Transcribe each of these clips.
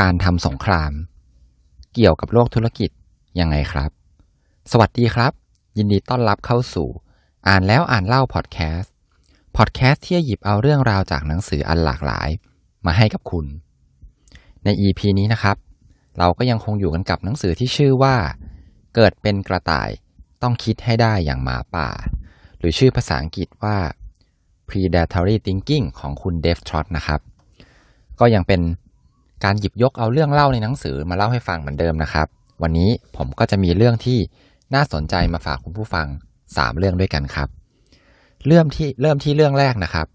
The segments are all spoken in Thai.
การทำสงคราม เกี่ยวกับโลกธุรกิจยังไงครับ สวัสดีครับ ยินดีต้อนรับเข้าสู่ อ่านแล้วอ่านเล่าพอดแคสต์พอดแคสต์ที่จะหยิบเอาเรื่องราวจากหนังสืออันหลากหลาย มาให้กับคุณ ใน EP นี้นะครับ เราก็ยังคงอยู่กันกับหนังสือที่ชื่อว่า เกิดเป็นกระต่ายต้องคิดให้ได้อย่างหมาป่า หรือชื่อภาษาอังกฤษว่า predatory thinking ของคุณเดฟทรอตนะครับ ก็ยังเป็น การหยิบยกเอาเรื่องเล่าในหนังสือมาเล่าให้ฟังเหมือนเดิมนะครับ วันนี้ผมก็จะมีเรื่องที่น่าสนใจมาฝากคุณผู้ฟัง 3 เรื่องด้วยกันครับ เริ่มที่เริ่มที่เรื่องแรกนะครับ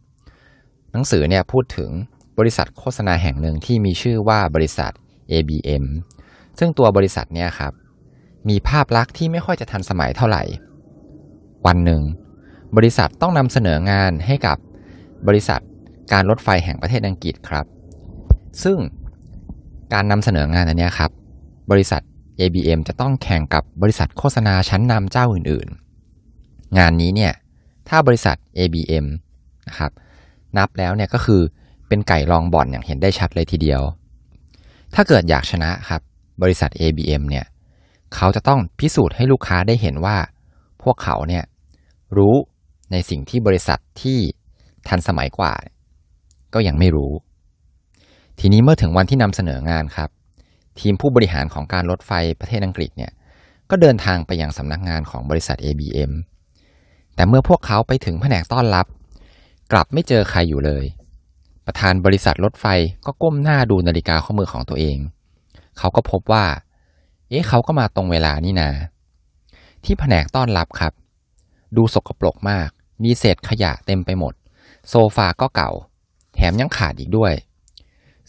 หนังสือเนี่ยพูดถึงบริษัทโฆษณาแห่งหนึ่งที่มีชื่อว่าบริษัท ABM ซึ่งตัวบริษัทเนี่ยครับมีภาพลักษณ์ที่ไม่ค่อยจะทันสมัยเท่าไหร่ วันหนึ่ง บริษัทต้องนำเสนองานให้กับบริษัทการรถไฟแห่งประเทศอังกฤษครับ ซึ่ง การนำเสนองานอันนี้ครับ บริษัท ABM จะต้องแข่งกับบริษัทโฆษณาชั้นนำเจ้าอื่นๆ งานนี้เนี่ยถ้าบริษัท ABM นะครับนับแล้วเนี่ยก็คือเป็นไก่รองบ่อนอย่างเห็นได้ชัดเลยทีเดียว ถ้าเกิดอยากชนะครับ บริษัท ABM เนี่ยเขาจะต้องพิสูจน์ให้ลูกค้าได้เห็นว่า พวกเขาเนี่ยรู้ในสิ่งที่บริษัทที่ทันสมัยกว่า ก็ยังไม่รู้ ทีนี้เมื่อถึงวันที่นำเสนองานครับ ทีมผู้บริหารของการรถไฟประเทศอังกฤษเนี่ยก็เดินทางไปยังสำนักงานของบริษัท ABM แต่เมื่อพวกเขาไปถึงแผนกต้อนรับ กลับไม่เจอใครอยู่เลย ประธานบริษัทรถไฟก็ก้มหน้าดูนาฬิกาข้อมือของตัวเอง เขาก็พบว่า เอ๊ะเขาก็มาตรงเวลานี่นา ที่แผนกต้อนรับครับ ดูสกปรกมาก มีเศษขยะเต็มไปหมด โซฟาก็เก่า แถมยังขาดอีกด้วย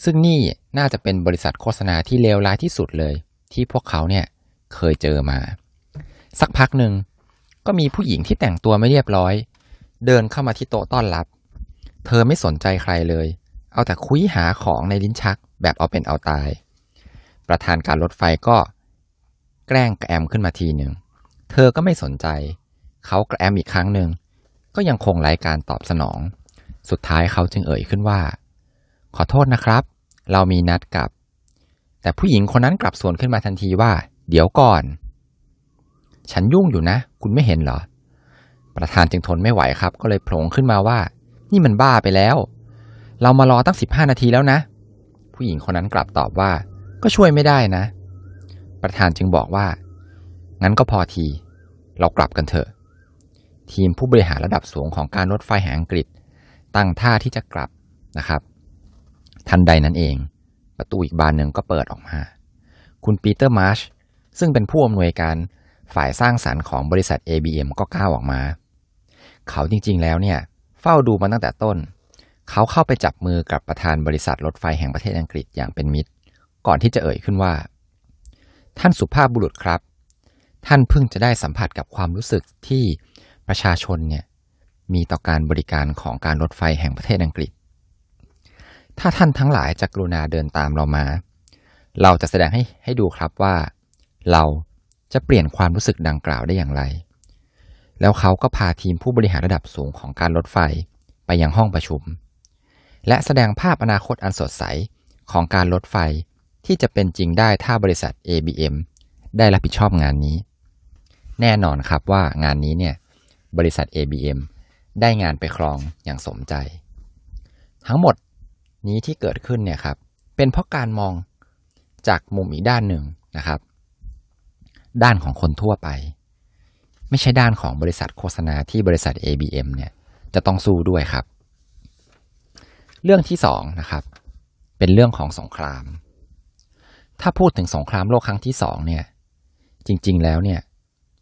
ซึ่งนี่น่าจะเป็นบริษัทโฆษณาที่เลวร้ายที่สุดเลย ที่พวกเขาเนี่ยเคยเจอมา สักพักหนึ่งก็มีผู้หญิงที่แต่งตัวไม่เรียบร้อย เดินเข้ามาที่โต๊ะต้อนรับ เธอไม่สนใจใครเลย เอาแต่คุยหาของในลิ้นชักแบบเอาเป็นเอาตาย ประธานการรถไฟก็แกล้งกระแอมขึ้นมาทีหนึ่ง เธอก็ไม่สนใจ เขากระแอมอีกครั้งหนึ่ง ก็ยังคงไร้การตอบสนอง สุดท้ายเขาจึงเอ่ยขึ้นว่า ขอโทษนะครับ เรามีนัดกับ แต่ผู้หญิงคนนั้นกลับสวนขึ้นมาทันทีว่า เดี๋ยวก่อน ฉันยุ่งอยู่นะ คุณไม่เห็นเหรอ ประธานจึงทนไม่ไหวครับ ก็เลยโผล่ขึ้นมาว่า นี่มันบ้าไปแล้ว เรามารอตั้งสิบห้านาทีแล้วนะ ผู้หญิงคนนั้นกลับตอบว่า ก็ช่วยไม่ได้นะ ประธานจึงบอกว่า งั้นก็พอที เรากลับกันเถอะ ทีมผู้บริหารระดับสูงของการรถไฟแห่งอังกฤษ ตั้งท่าที่จะกลับนะครับ ทันใดนั้นเอง ประตูอีกบานหนึ่งก็เปิดออกมา คุณปีเตอร์มาร์ชซึ่งเป็นผู้อำนวยการฝ่ายสร้างสารรค์ของบริษัท ABM ก็ก้าวออกมา เขาจริงๆแล้วเนี่ย เฝ้าดูมาตั้งแต่ต้น เขาเข้าไปจับมือกับประธานบริษัทรถไฟแห่งประเทศอังกฤษอย่างเป็นมิตร ก่อนที่จะเอ่ยขึ้นว่า ท่านสุภาพบุรุษครับ ท่านเพิ่งจะได้สัมผัสกับความรู้สึกที่ประชาชนเนี่ยมีต่อการบริการของการรถไฟแห่งประเทศอังกฤษ ถ้าท่านทั้งหลายจะกรุณาเดินตามเรามา เราจะแสดงให้ให้ดูครับว่า เราจะเปลี่ยนความรู้สึกดังกล่าวได้อย่างไร แล้วเขาก็พาทีมผู้บริหารระดับสูงของการรถไฟไปยังห้องประชุม และแสดงภาพอนาคตอันสดใสของการรถไฟที่จะเป็นจริงได้ถ้าบริษัท ABM ได้รับผิดชอบงานนี้ แน่นอนครับว่างานนี้เนี่ยบริษัท ABM ได้งานไปครองอย่างสมใจ ทั้งหมด นี้ที่เกิดขึ้นเนี่ยครับเป็นเพราะการมองจากมุมอีกด้านหนึ่งนะครับ ด้านของคนทั่วไป ไม่ใช่ด้านของบริษัทโฆษณาที่บริษัท ABM เนี่ยจะต้องสู้ด้วยครับ เรื่องที่สองนะครับ เป็นเรื่องของสงคราม ถ้าพูดถึงสงครามโลกครั้งที่สองเนี่ย จริง ๆ แล้วเนี่ย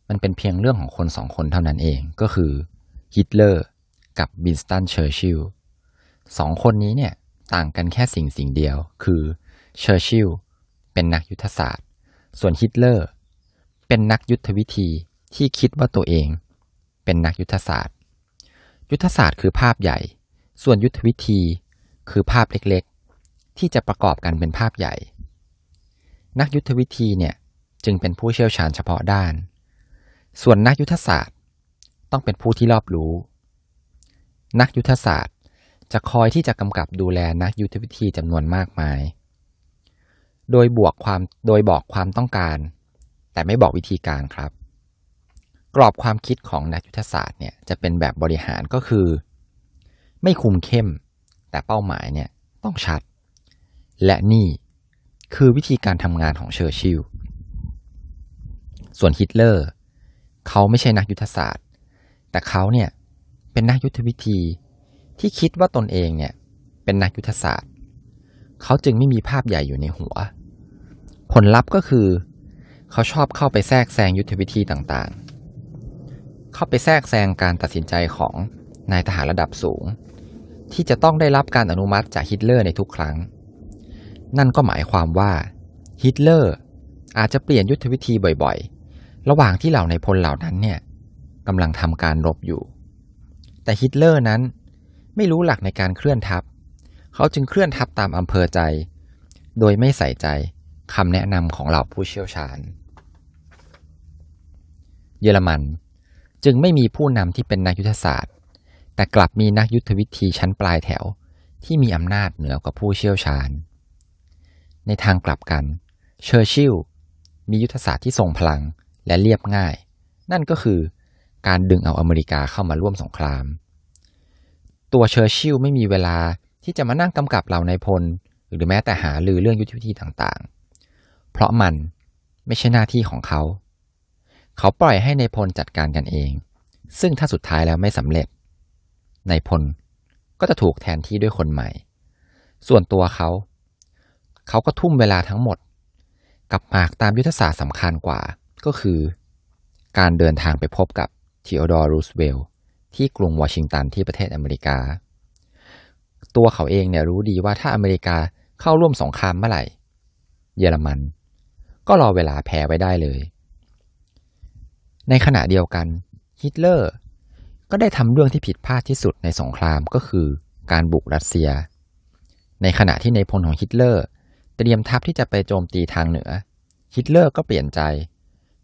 มันเป็นเพียงเรื่องของคนสองคนเท่านั้นเองก็คือฮิตเลอร์กับวินสตันเชอร์ชิลล์สองคนนี้เนี่ย ต่างกันแค่สิ่งสิ่งเดียว คือเชอร์ชิลเป็นนักยุทธศาสตร์ ส่วนฮิตเลอร์ เป็นนักยุทธวิธีที่คิดว่าตัวเอง เป็นนักยุทธศาสตร์ ยุทธศาสตร์คือภาพใหญ่ ส่วนยุทธวิธีคือภาพเล็กๆ ที่จะประกอบกันเป็นภาพใหญ่ นักยุทธวิธีเนี่ยจึงเป็นผู้เชี่ยวชาญเฉพาะด้าน ส่วนนักยุทธศาสตร์ต้องเป็นผู้ที่รอบรู้ นักยุทธศาสตร์ จะคอยที่จะกำกับดูแลนักยุทธวิธีจำนวนมากมาย โดยบวกความโดยบอกความต้องการ แต่ไม่บอกวิธีการครับ กรอบความคิดของนักยุทธศาสตร์เนี่ยจะเป็นแบบบริหารก็คือ ไม่คุมเข้ม แต่เป้าหมายเนี่ยต้องชัด และนี่คือวิธีการทำงานของเชอร์ชิลส่วนฮิตเลอร์ เขาไม่ใช่นักยุทธศาสตร์ แต่เขาเนี่ยเป็นนักยุทธวิธี ที่คิดว่าตนเองเนี่ยเป็นนักยุทธศาสตร์ เขาจึงไม่มีภาพใหญ่อยู่ในหัว ผลลัพธ์ก็คือ เขาชอบเข้าไปแทรกแซงยุทธวิธีต่างๆ เข้าไปแทรกแซงการตัดสินใจของนายทหารระดับสูง ที่จะต้องได้รับการอนุมัติจากฮิตเลอร์ในทุกครั้ง นั่นก็หมายความว่าฮิตเลอร์อาจจะเปลี่ยนยุทธวิธีบ่อยๆ ระหว่างที่เหล่านายพลเหล่านั้นเนี่ยกำลังทำการรบอยู่ แต่ฮิตเลอร์นั้น ไม่รู้หลักในการเคลื่อนทัพเขาจึงเคลื่อนทัพตามอำเภอใจ โดยไม่ใส่ใจคำแนะนำของเหล่าผู้เชี่ยวชาญ เยอรมันจึงไม่มีผู้นำที่เป็นนักยุทธศาสตร์ แต่กลับมีนักยุทธวิธีชั้นปลายแถวที่มีอำนาจเหนือกว่าผู้เชี่ยวชาญ ในทางกลับกัน เชอร์ชิลมียุทธศาสตร์ที่ทรงพลังและเรียบง่าย นั่นก็คือการดึงเอาอเมริกาเข้ามาร่วมสงคราม ตัวเชอร์ชิลไม่มีเวลาที่จะมานั่งกำกับเหล่านายพล หรือแม้แต่หารือเรื่องยุทธวิธีต่างๆ เพราะมันไม่ใช่หน้าที่ของเขา เขาปล่อยให้นายพลจัดการกันเอง ซึ่งถ้าสุดท้ายแล้วไม่สำเร็จนายพลก็จะถูกแทนที่ด้วยคนใหม่ ส่วนตัวเขา เขาก็ทุ่มเวลาทั้งหมด กับหมากตามยุทธศาสตร์สำคัญกว่าก็คือ การเดินทางไปพบกับทีโอดอร์รูสเวลล์ ที่กรุงวอชิงตันที่ประเทศอเมริกา ตัวเขาเองเนี่ยรู้ดีว่าถ้าอเมริกาเข้าร่วมสงครามเมื่อไหร่ เยอรมัน ก็รอเวลาแพ้ไว้ได้เลย ในขณะเดียวกันฮิตเลอร์ก็ได้ทำเรื่องที่ผิดพลาดที่สุดในสงครามก็คือการบุกรัสเซีย ในขณะที่นายพลของฮิตเลอร์ เตรียมทัพที่จะไปโจมตีทางเหนือ ฮิตเลอร์ก็เปลี่ยนใจ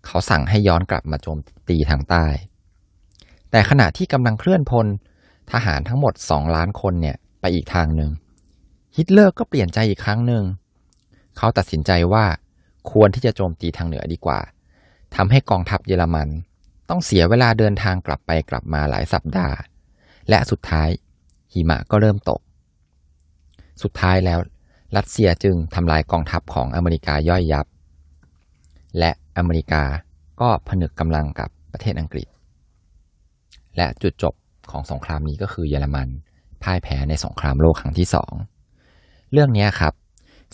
เขาสั่งให้ย้อนกลับมาโจมตีทางใต้ แต่ขณะที่กำลังเคลื่อนพล ทหารทั้งหมดสองล้านคนเนี่ยไปอีกทางหนึ่ง ฮิตเลอร์ก็เปลี่ยนใจอีกครั้งหนึ่ง เขาตัดสินใจว่าควรที่จะโจมตีทางเหนือดีกว่า ทำให้กองทัพเยอรมัน ต้องเสียเวลาเดินทางกลับไปกลับมาหลายสัปดาห์ และสุดท้ายหิมะก็เริ่มตก สุดท้ายแล้วรัสเซียจึงทำลายกองทัพของอเมริกาย่อยยับ และอเมริกาก็ผนึกกำลังกับประเทศอังกฤษ และจุดจบของสงครามนี้ก็คือเยอรมันพ่ายแพ้ในสงครามโลกครั้งที่สองเรื่องนี้ครับ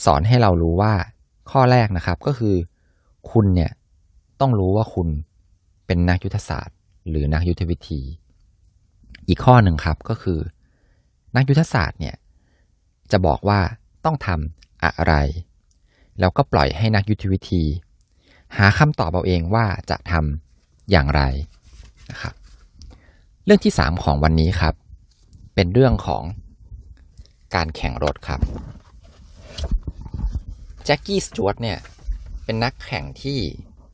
สอนให้เรารู้ว่าข้อแรกนะครับก็คือ คุณเนี่ยต้องรู้ว่าคุณเป็นนักยุทธศาสตร์ หรือนักยุทธวิธี อีกข้อหนึ่งครับก็คือ นักยุทธศาสตร์เนี่ยจะบอกว่าต้องทำอะไร แล้วก็ปล่อยให้นักยุทธวิธี หาคำตอบเอาเองว่าจะทำอย่างไรนะครับ เรื่องที่สามของวันนี้ครับ เป็นเรื่องของการแข่งรถครับแจ็คกี้สจวตเนี่ยเป็นนักแข่งที่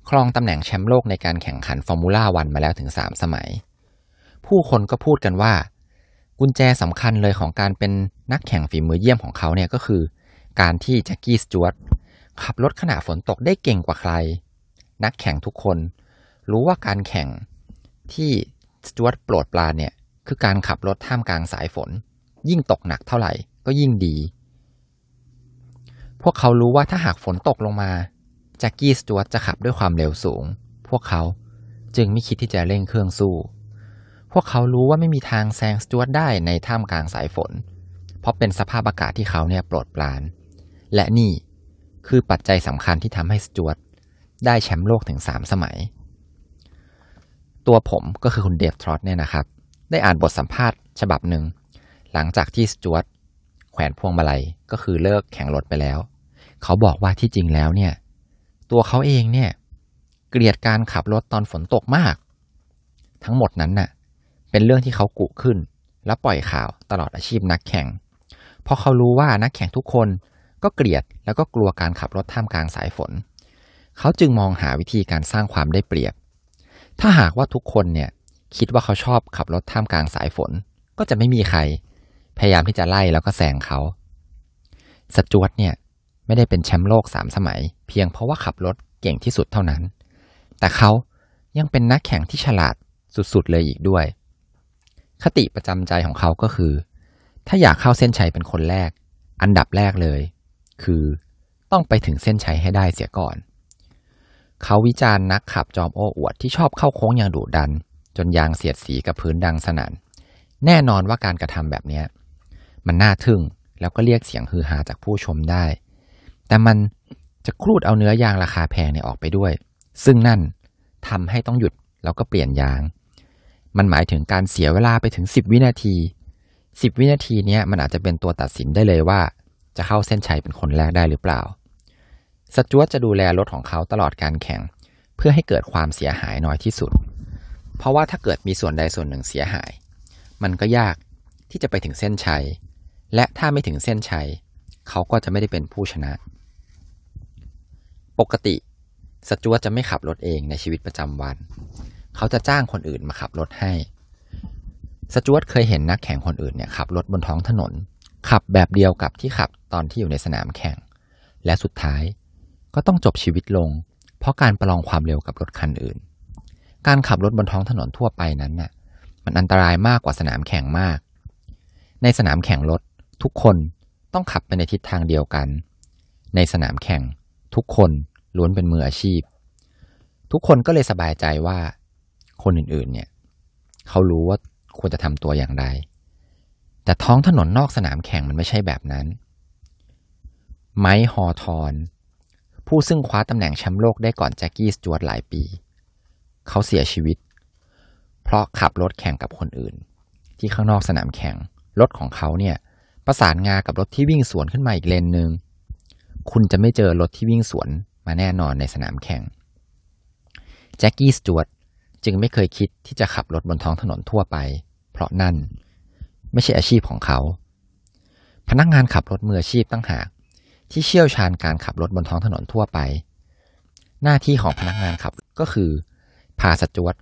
ครองตำแหน่งแชมป์โลกในการแข่งขันฟอร์มูล่าวันมาแล้วถึงสามสมัย ผู้คนก็พูดกันว่า กุญแจสำคัญเลยของการเป็นนักแข่งฝีมือเยี่ยมของเขาเนี่ยก็คือ การที่แจ็คกี้สจวตขับรถขณะฝนตกได้เก่งกว่าใคร นักแข่งทุกคน รู้ว่าการแข่งที่ สจวตโปรดปลาเนี่ยคือการขับรถท่ามกลางสายฝน ยิ่งตกหนักเท่าไหร่ก็ยิ่งดี พวกเขารู้ว่าถ้าหากฝนตกลงมาแจ็คกี้สจวตจะขับด้วยความเร็วสูง พวกเขาจึงไม่คิดที่จะเร่งเครื่องสู้ พวกเขารู้ว่าไม่มีทางแซงสจวตได้ในท่ามกลางสายฝน เพราะเป็นสภาพอากาศที่เขาเนี่ยโปรดปราน และนี่คือปัจจัยสำคัญที่ทำให้สจวตได้แชมป์โลกถึงสามสมัย ตัวผมก็คือคุณเดฟทรอตเนี่ยนะครับ ได้อ่านบทสัมภาษณ์ฉบับหนึ่ง หลังจากที่สจวตแขวนพวงมาลัยก็คือเลิกแข่งรถไปแล้ว เขาบอกว่าที่จริงแล้วเนี่ย ตัวเขาเองเนี่ย เกลียดการขับรถตอนฝนตกมาก ทั้งหมดนั้นน่ะ เป็นเรื่องที่เขากุขึ้น แล้วปล่อยข่าวตลอดอาชีพนักแข่ง เพราะเขารู้ว่านักแข่งทุกคนก็เกลียดแล้วก็กลัวการขับรถท่ามกลางสายฝน เขาจึงมองหาวิธีการสร้างความได้เปรียบ ถ้าหากว่าทุกคนเนี่ยคิดว่าเขาชอบขับรถท่ามกลางสายฝน ก็จะไม่มีใคร พยายามที่จะไล่แล้วก็แซงเขา สจวตเนี่ยไม่ได้เป็นแชมป์โลกสามสมัย เพียงเพราะว่าขับรถเก่งที่สุดเท่านั้น แต่เขายังเป็นนักแข่งที่ฉลาดสุดๆเลยอีกด้วย คติประจำใจของเขาก็คือ ถ้าอยากเข้าเส้นชัยเป็นคนแรก อันดับแรกเลย คือต้องไปถึงเส้นชัยให้ได้เสียก่อน เขาวิจารณ์นักขับจอมโอ้อวดที่ชอบเข้าโค้งอย่างดุดัน จนยางเสียดสีกับพื้นดังสนั่นแน่นอนว่าการกระทำแบบนี้มันน่าทึ่งแล้วก็เรียกเสียงฮือฮาจากผู้ชมได้ แต่มันจะครูดเอาเนื้อยางราคาแพงเนี่ยออกไปด้วย ซึ่งนั่นทำให้ต้องหยุดแล้วก็เปลี่ยนยาง มันหมายถึงการเสียเวลาไปถึง 10 วินาที 10 วินาทีเนี้ยมันอาจจะเป็นตัวตัดสินได้เลยว่า จะเข้าเส้นชัยเป็นคนแรกได้หรือเปล่า สจวตจะดูแลรถของเขาตลอดการแข่ง เพื่อให้เกิดความเสียหายน้อยที่สุด เพราะว่าถ้าเกิดมีส่วนใดส่วนหนึ่งเสียหาย มันก็ยากที่จะไปถึงเส้นชัย และถ้าไม่ถึงเส้นชัย เขาก็จะไม่ได้เป็นผู้ชนะ ปกติสจวตจะไม่ขับรถเองในชีวิตประจำวัน เขาจะจ้างคนอื่นมาขับรถให้สจวตเคยเห็นนักแข่งคนอื่นเนี่ยขับรถบนท้องถนน ขับแบบเดียวกับที่ขับตอนที่อยู่ในสนามแข่ง และสุดท้าย ก็ต้องจบชีวิตลง เพราะการประลองความเร็วกับรถคันอื่น การขับรถบนท้องถนนทั่วไปนั้นน่ะ มันอันตรายมากกว่าสนามแข่งมาก ในสนามแข่งรถทุกคนต้องขับไปในทิศทางเดียวกัน ในสนามแข่ง ทุกคนล้วนเป็นมืออาชีพ ทุกคนก็เลยสบายใจว่า คนอื่นๆ เนี่ย เขารู้ว่าควรจะทำตัวอย่างไร แต่ท้องถนนนอกสนามแข่งมันไม่ใช่แบบนั้น ไมค์ฮอทอน ผู้ซึ่งคว้าตำแหน่งแชมป์โลกได้ก่อนแจ็คกี้สจวตหลายปี เขาเสียชีวิต เพราะขับรถแข่งกับคนอื่น ที่ข้างนอกสนามแข่ง รถของเขาเนี่ย ประสานงากับรถที่วิ่งสวนขึ้นมาอีกเลนหนึ่งคุณจะไม่เจอรถที่วิ่งสวนมาแน่นอนในสนามแข่ง แจ็คกี้สจวตจึงไม่เคยคิดที่จะขับรถบนท้องถนนทั่วไป เพราะนั่น ไม่ใช่อาชีพของเขา พนักงานขับรถมืออาชีพตั้งหาก ที่เชี่ยวชาญการขับรถบนท้องถนนทั่วไป หน้าที่ของพนักงานขับก็คือ พาสจวต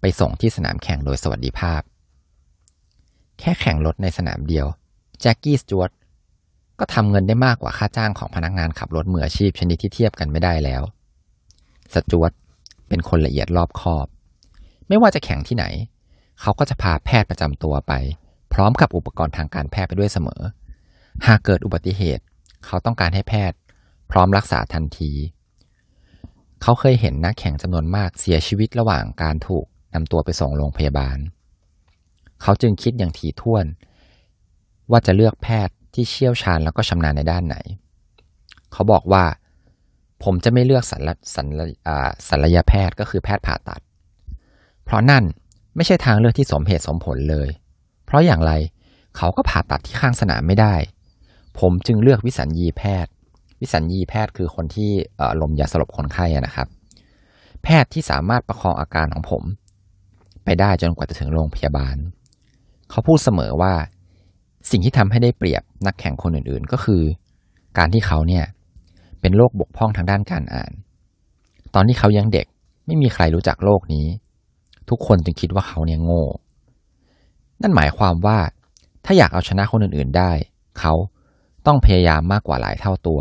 ไปส่งที่สนามแข่งโดยสวัสดิภาพ แค่แข่งรถในสนามเดียวแจ็คกี้สจวตก็ทำเงินได้มากกว่าค่าจ้างของพนักงานขับรถมืออาชีพชนิดที่เทียบกันไม่ได้แล้ว สจวตเป็นคนละเอียดรอบคอบ ไม่ว่าจะแข่งที่ไหน เขาก็จะพาแพทย์ประจำตัวไป พร้อมกับอุปกรณ์ทางการแพทย์ไปด้วยเสมอ หากเกิดอุบัติเหตุ เขาต้องการให้แพทย์ พร้อมรักษาทันที เขาเคยเห็นนักแข่งจำนวนมากเสียชีวิตระหว่างการถูกนำตัวไปส่งโรงพยาบาล เขาจึงคิดอย่างถี่ถ้วน ว่าจะเลือกแพทย์ที่เชี่ยวชาญแล้วก็ชำนาญในด้านไหน เขาบอกว่า ผมจะไม่เลือกสัลสัลศัลยแพทย์ก็คือแพทย์ผ่าตัด เพราะนั่นไม่ใช่ทางเลือกที่สมเหตุสมผลเลย เพราะอย่างไรเขาก็ผ่าตัดที่ข้างสนามไม่ได้ ผมจึงเลือกวิสัญญีแพทย์ วิสัญญีแพทย์คือคนที่ลมยาสลบคนไข้นะครับ แพทย์ที่สามารถประคองอาการของผม ไปได้จนกว่าจะถึงโรงพยาบาล เขาพูดเสมอว่า สิ่งที่ทำให้ได้เปรียบนักแข่งคนอื่นๆ ก็คือ การที่เขาเนี่ยเป็นโรคบกพร่องทางด้านการอ่าน ตอนที่เขายังเด็กไม่มีใครรู้จักโลกนี้ ทุกคนจึงคิดว่าเขาเนี่ยโง่ นั่นหมายความว่าถ้าอยากเอาชนะคนอื่นๆได้ เขา ต้องพยายามมากกว่าหลายเท่าตัว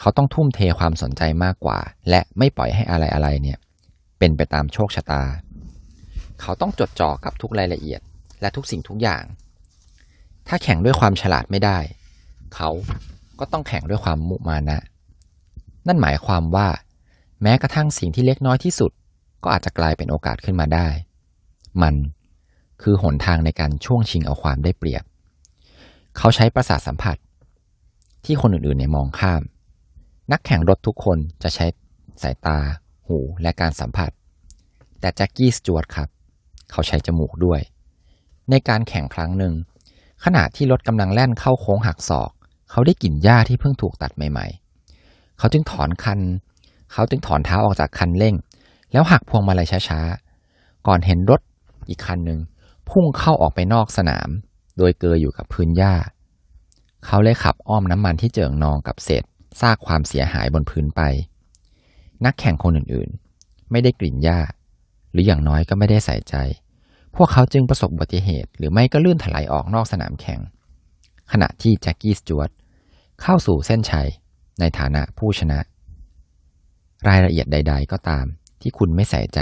เขาต้องทุ่มเทความสนใจมากกว่า และไม่ปล่อยให้อะไรๆเนี่ยเป็นไปตามโชคชะตา เขาต้องจดจ่อกับทุกรายละเอียด และทุกสิ่งทุกอย่าง ถ้าแข่งด้วยความฉลาดไม่ได้ เขาก็ต้องแข่งด้วยความมุมานะ นั่นหมายความว่า แม้กระทั่งสิ่งที่เล็กน้อยที่สุด ก็อาจจะกลายเป็นโอกาสขึ้นมาได้ มันคือหนทางในการช่วงชิงเอาความได้เปรียบ เขาใช้ประสาทสัมผัส ที่คนอื่นๆเนี่ยมองข้าม นักแข่งรถทุกคนจะใช้สายตา หูและการสัมผัส แต่แจ็คกี้สจวตครับ เขาใช้จมูกด้วย ในการแข่งครั้งหนึ่ง ขณะที่รถกำลังแล่นเข้าโค้งหักศอก เขาได้กลิ่นหญ้าที่เพิ่งถูกตัดใหม่ๆ เขาจึงถอนคัน เขาจึงถอนเท้าออกจากคันเร่ง แล้วหักพวงมาลัยช้าๆ ก่อนเห็นรถอีกคันหนึ่งพุ่งเข้าออกไปนอกสนาม โดยเกยอยู่กับพื้นหญ้า เขาเลยขับอ้อมน้ำมันที่เจิ่งนองกับเศษซากความเสียหายบนพื้นไป นักแข่งคนอื่นๆ ไม่ได้กลิ่นหญ้า หรืออย่างน้อยก็ไม่ได้ใส่ใจ พวกเขาจึงประสบอุบัติเหตุ หรือไม่ก็ลื่นถลายออกนอกสนามแข่ง ขณะที่แจ็คกี้สจวตเข้าสู่เส้นชัยในฐานะผู้ชนะ รายละเอียดใด ๆ ก็ตามที่คุณไม่ใส่ใจ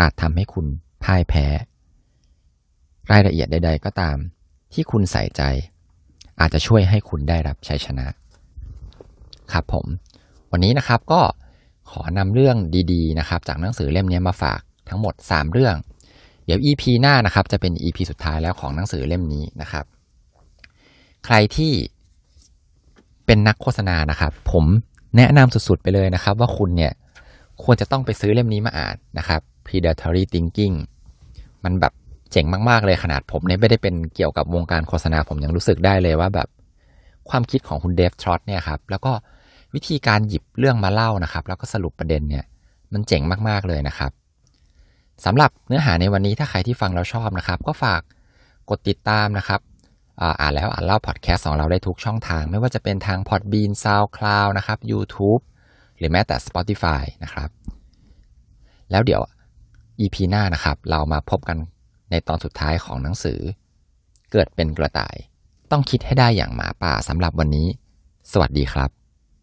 อาจทำให้คุณพ่ายแพ้ รายละเอียดใด ๆ ก็ตาม ที่คุณใส่ใจ อาจจะช่วยให้คุณได้รับชัยชนะ ครับผม วันนี้นะครับก็ขอนำเรื่องดีๆนะครับ จากหนังสือเล่มนี้มาฝากทั้งหมด 3 เรื่อง เดี๋ยว EP หน้านะครับ จะเป็น EP สุดท้ายแล้วของหนังสือเล่มนี้นะครับ ใครที่เป็นนักโฆษณานะครับ ผมแนะนำสุดๆไปเลยนะครับ ว่าคุณเนี่ยควรจะต้องไปซื้อเล่มนี้มาอ่านนะครับ predatory thinking มันแบบ เจ๋งมากๆเลยขนาดผมเนี่ยไม่ได้เป็นเกี่ยวกับวงการโฆษณาผมยังรู้สึกได้เลยว่าแบบความคิดของคุณเดฟทรอตเนี่ยครับแล้วก็วิธีการหยิบเรื่องมาเล่านะครับ แล้วก็สรุปประเด็นเนี่ย มันเจ๋งมากๆเลยนะครับสำหรับเนื้อหาในวันนี้ถ้าใครที่ฟังเราชอบนะครับ ก็ฝากกดติดตามนะครับอ่านแล้วอ่านเล่าพอดแคสต์ของเราได้ทุกช่องทาง ไม่ว่าจะเป็นทาง Podbean SoundCloud นะครับ YouTube หรือแม้แต่ Spotify นะครับ แล้วเดี๋ยว EP หน้านะครับ เรามาพบกัน ในตอนสุดท้ายของหนังสือ เกิดเป็นกระต่าย ต้องคิดให้ได้อย่างหมาป่าสำหรับวันนี้ สวัสดีครับ